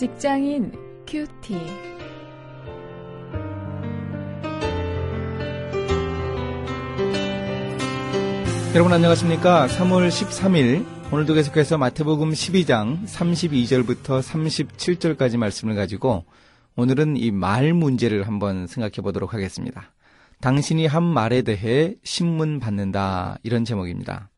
직장인 큐티. 여러분 안녕하십니까? 3월 13일 오늘도 계속해서 마태복음 12장 32절부터 37절까지 말씀을 가지고 오늘은 이 말 문제를 한번 생각해 보도록 하겠습니다. 당신이 한 말에 대해 신문 받는다 이런 제목입니다.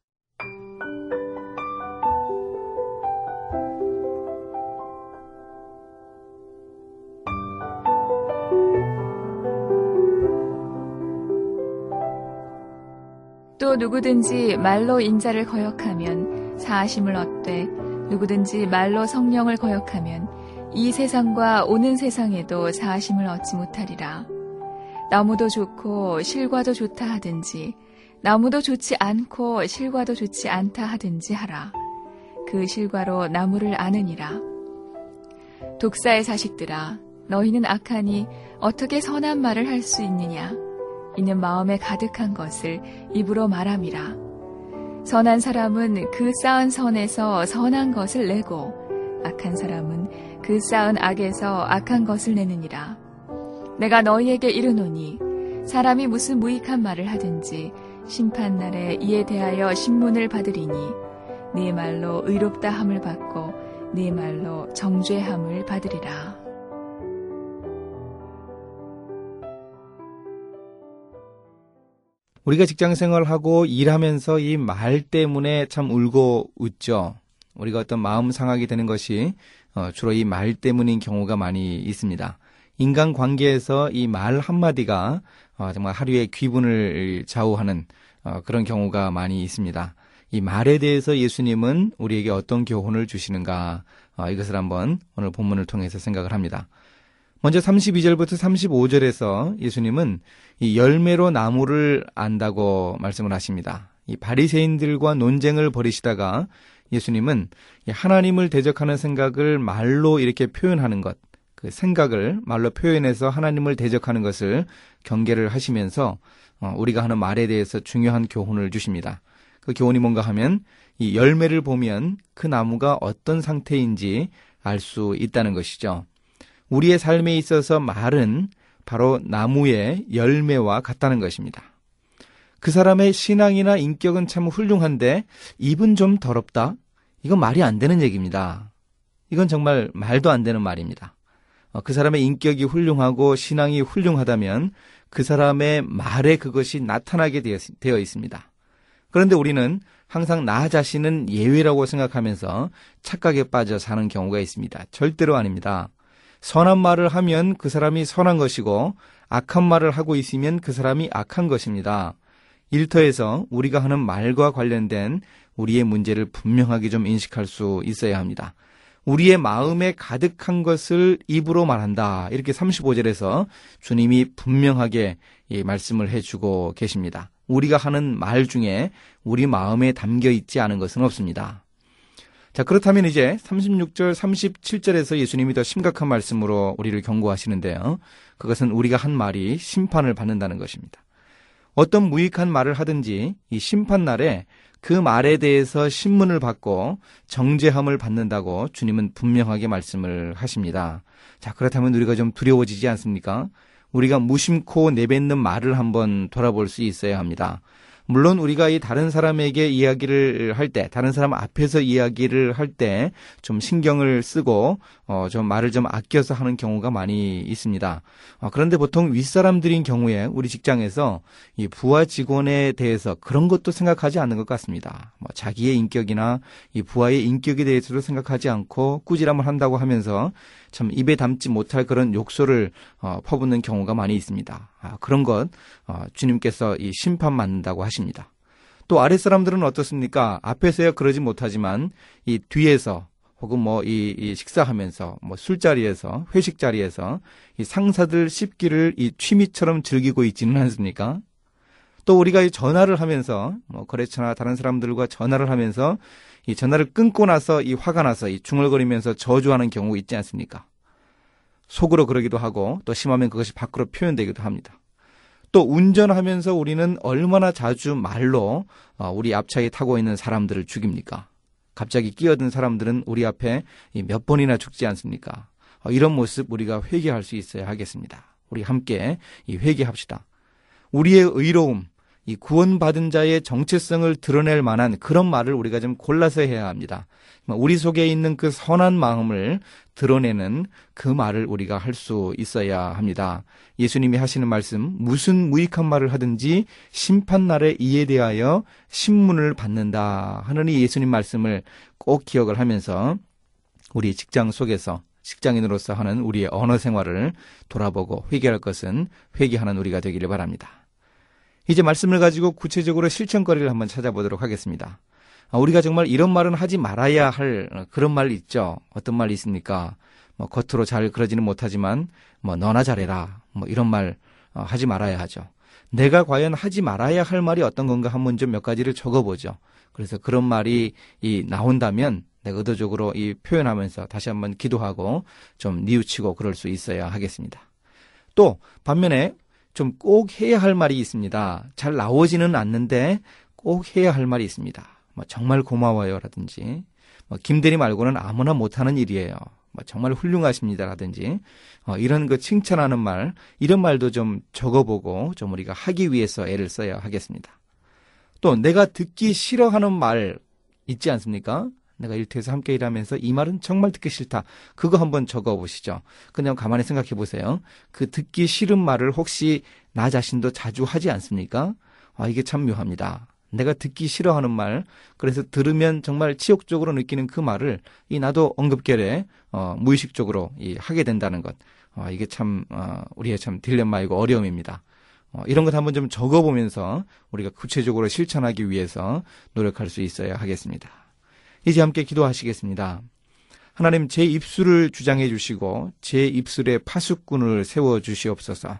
또 누구든지 말로 인자를 거역하면 사하심을 얻되 누구든지 말로 성령을 거역하면 이 세상과 오는 세상에도 사하심을 얻지 못하리라. 나무도 좋고 실과도 좋다 하든지 나무도 좋지 않고 실과도 좋지 않다 하든지 하라. 그 실과로 나무를 아느니라. 독사의 자식들아 너희는 악하니 어떻게 선한 말을 할 수 있느냐? 이는 마음에 가득한 것을 입으로 말함이라. 선한 사람은 그 쌓은 선에서 선한 것을 내고 악한 사람은 그 쌓은 악에서 악한 것을 내느니라. 내가 너희에게 이르노니 사람이 무슨 무익한 말을 하든지 심판 날에 이에 대하여 신문을 받으리니 네 말로 의롭다 함을 받고 네 말로 정죄함을 받으리라. 우리가 직장 생활하고 일하면서 이 말 때문에 참 울고 웃죠. 우리가 어떤 마음 상하게 되는 것이 어, 주로 이 말 때문인 경우가 많이 있습니다. 인간 관계에서 이 말 한마디가 어, 정말 하루의 귀분을 좌우하는 어, 그런 경우가 많이 있습니다. 이 말에 대해서 예수님은 우리에게 어떤 교훈을 주시는가 이것을 한번 오늘 본문을 통해서 생각을 합니다. 먼저 32절부터 35절에서 예수님은 이 열매로 나무를 안다고 말씀을 하십니다. 이 바리새인들과 논쟁을 벌이시다가 예수님은 하나님을 대적하는 생각을 말로 이렇게 표현하는 것, 그 생각을 말로 표현해서 하나님을 대적하는 것을 경계를 하시면서 어, 우리가 하는 말에 대해서 중요한 교훈을 주십니다. 그 교훈이 뭔가 하면 이 열매를 보면 그 나무가 어떤 상태인지 알 수 있다는 것이죠. 우리의 삶에 있어서 말은 바로 나무의 열매와 같다는 것입니다. 그 사람의 신앙이나 인격은 참 훌륭한데 입은 좀 더럽다? 이건 말이 안 되는 얘기입니다. 이건 정말 말도 안 되는 말입니다. 어, 그 사람의 인격이 훌륭하고 신앙이 훌륭하다면 그 사람의 말에 그것이 나타나게 되어 있습니다. 그런데 우리는 항상 나 자신은 예외라고 생각하면서 착각에 빠져 사는 경우가 있습니다. 절대로 아닙니다. 선한 말을 하면 그 사람이 선한 것이고 악한 말을 하고 있으면 그 사람이 악한 것입니다. 일터에서 우리가 하는 말과 관련된 우리의 문제를 분명하게 좀 인식할 수 있어야 합니다. 우리의 마음에 가득한 것을 입으로 말한다. 이렇게 35절에서 주님이 분명하게 말씀을 해주고 계십니다. 우리가 하는 말 중에 우리 마음에 담겨 있지 않은 것은 없습니다. 자, 그렇다면 이제 36절, 37절에서 예수님이 더 심각한 말씀으로 우리를 경고하시는데요. 그것은 우리가 한 말이 심판을 받는다는 것입니다. 어떤 무익한 말을 하든지 이 심판 날에 그 말에 대해서 신문을 받고 정죄함을 받는다고 주님은 분명하게 말씀을 하십니다. 자, 그렇다면 우리가 좀 두려워지지 않습니까? 우리가 무심코 내뱉는 말을 한번 돌아볼 수 있어야 합니다. 물론 우리가 이 다른 사람에게 이야기를 할 때, 다른 사람 앞에서 이야기를 할 때 좀 신경을 쓰고 어, 좀 말을 좀 아껴서 하는 경우가 많이 있습니다. 어, 그런데 보통 윗사람들인 경우에 우리 직장에서 이 부하 직원에 대해서 그런 것도 생각하지 않는 것 같습니다. 뭐 자기의 인격이나 이 부하의 인격에 대해서도 생각하지 않고 꾸지람을 한다고 하면서 참 입에 담지 못할 그런 욕설을 어, 퍼붓는 경우가 많이 있습니다. 아, 그런 것 어, 주님께서 이 심판 받는다고 하십니다. 또 아랫사람들은 어떻습니까? 앞에서야 그러지 못하지만 이 뒤에서 혹은 뭐이 이 식사하면서 뭐 술자리에서 회식 자리에서 이 상사들 씹기를 이 취미처럼 즐기고 있지는 않습니까? 또 우리가 이 전화를 하면서 뭐 거래처나 다른 사람들과 전화를 하면서 이 전화를 끊고 나서 이 화가 나서 이 중얼거리면서 저주하는 경우 있지 않습니까? 속으로 그러기도 하고 또 심하면 그것이 밖으로 표현되기도 합니다. 또 운전하면서 우리는 얼마나 자주 말로 어, 우리 앞차에 타고 있는 사람들을 죽입니까? 갑자기 끼어든 사람들은 우리 앞에 몇 번이나 죽지 않습니까? 어, 이런 모습 우리가 회개할 수 있어야 하겠습니다. 우리 함께 이 회개합시다. 우리의 의로움, 이 구원받은 자의 정체성을 드러낼 만한 그런 말을 우리가 좀 골라서 해야 합니다. 우리 속에 있는 그 선한 마음을 드러내는 그 말을 우리가 할 수 있어야 합니다. 예수님이 하시는 말씀, 무슨 무익한 말을 하든지 심판날에 이에 대하여 신문을 받는다 이 예수님 말씀을 꼭 기억을 하면서 우리 직장 속에서 직장인으로서 하는 우리의 언어 생활을 돌아보고 회개할 것은 회개하는 우리가 되기를 바랍니다. 이제 말씀을 가지고 구체적으로 실천거리를 한번 찾아보도록 하겠습니다. 아, 우리가 정말 이런 말은 하지 말아야 할 그런 말 있죠. 어떤 말이 있습니까? 뭐 겉으로 잘 그러지는 못하지만 뭐 너나 잘해라. 뭐 이런 말 어, 하지 말아야 하죠. 내가 과연 하지 말아야 할 말이 어떤 건가 한번 좀 몇 가지를 적어보죠. 그래서 그런 말이 이 나온다면 내가 의도적으로 이 표현하면서 다시 한번 기도하고 좀 뉘우치고 그럴 수 있어야 하겠습니다. 또 반면에 좀 꼭 해야 할 말이 있습니다. 잘 나오지는 않는데 꼭 해야 할 말이 있습니다. 뭐 정말 고마워요라든지 뭐 김대리 말고는 아무나 못하는 일이에요. 뭐 정말 훌륭하십니다라든지 어, 이런 그 칭찬하는 말 이런 말도 좀 적어보고 좀 우리가 하기 위해서 애를 써야 하겠습니다. 또 내가 듣기 싫어하는 말 있지 않습니까? 내가 일터에서 함께 일하면서 이 말은 정말 듣기 싫다. 그거 한번 적어 보시죠. 그냥 가만히 생각해 보세요. 그 듣기 싫은 말을 혹시 나 자신도 자주 하지 않습니까? 아, 이게 참 묘합니다. 내가 듣기 싫어하는 말, 그래서 들으면 정말 치욕적으로 느끼는 그 말을 이 나도 언급결에 어, 무의식적으로 이 하게 된다는 것. 어, 이게 참 어, 우리의 참 딜레마이고 어려움입니다. 어, 이런 것 한번 좀 적어보면서 우리가 구체적으로 실천하기 위해서 노력할 수 있어야 하겠습니다. 이제 함께 기도하시겠습니다. 하나님 제 입술을 주장해 주시고 제 입술에 파수꾼을 세워 주시옵소서.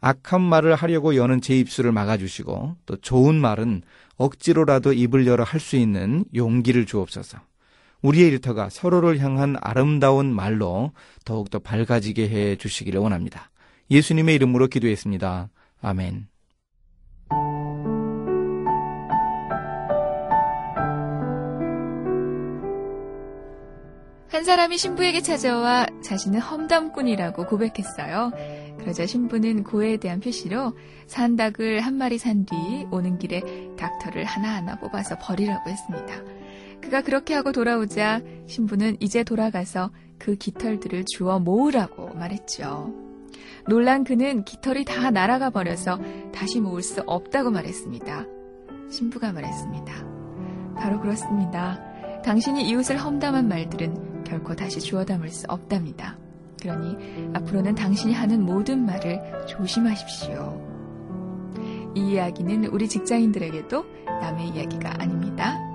악한 말을 하려고 여는 제 입술을 막아 주시고 또 좋은 말은 억지로라도 입을 열어 할 수 있는 용기를 주옵소서. 우리의 일터가 서로를 향한 아름다운 말로 더욱더 밝아지게 해 주시기를 원합니다. 예수님의 이름으로 기도했습니다. 아멘. 한 사람이 신부에게 찾아와 자신은 험담꾼이라고 고백했어요. 그러자 신부는 고해에 대한 표시로 산닭을 한 마리 산 뒤 오는 길에 닥터를 하나하나 뽑아서 버리라고 했습니다. 그가 그렇게 하고 돌아오자 신부는 이제 돌아가서 그 깃털들을 주워 모으라고 말했죠. 놀란 그는 깃털이 다 날아가 버려서 다시 모을 수 없다고 말했습니다. 신부가 말했습니다. 바로 그렇습니다. 당신이 이웃을 험담한 말들은 결코 다시 주워 담을 수 없답니다. 그러니 앞으로는 당신이 하는 모든 말을 조심하십시오. 이 이야기는 우리 직장인들에게도 남의 이야기가 아닙니다.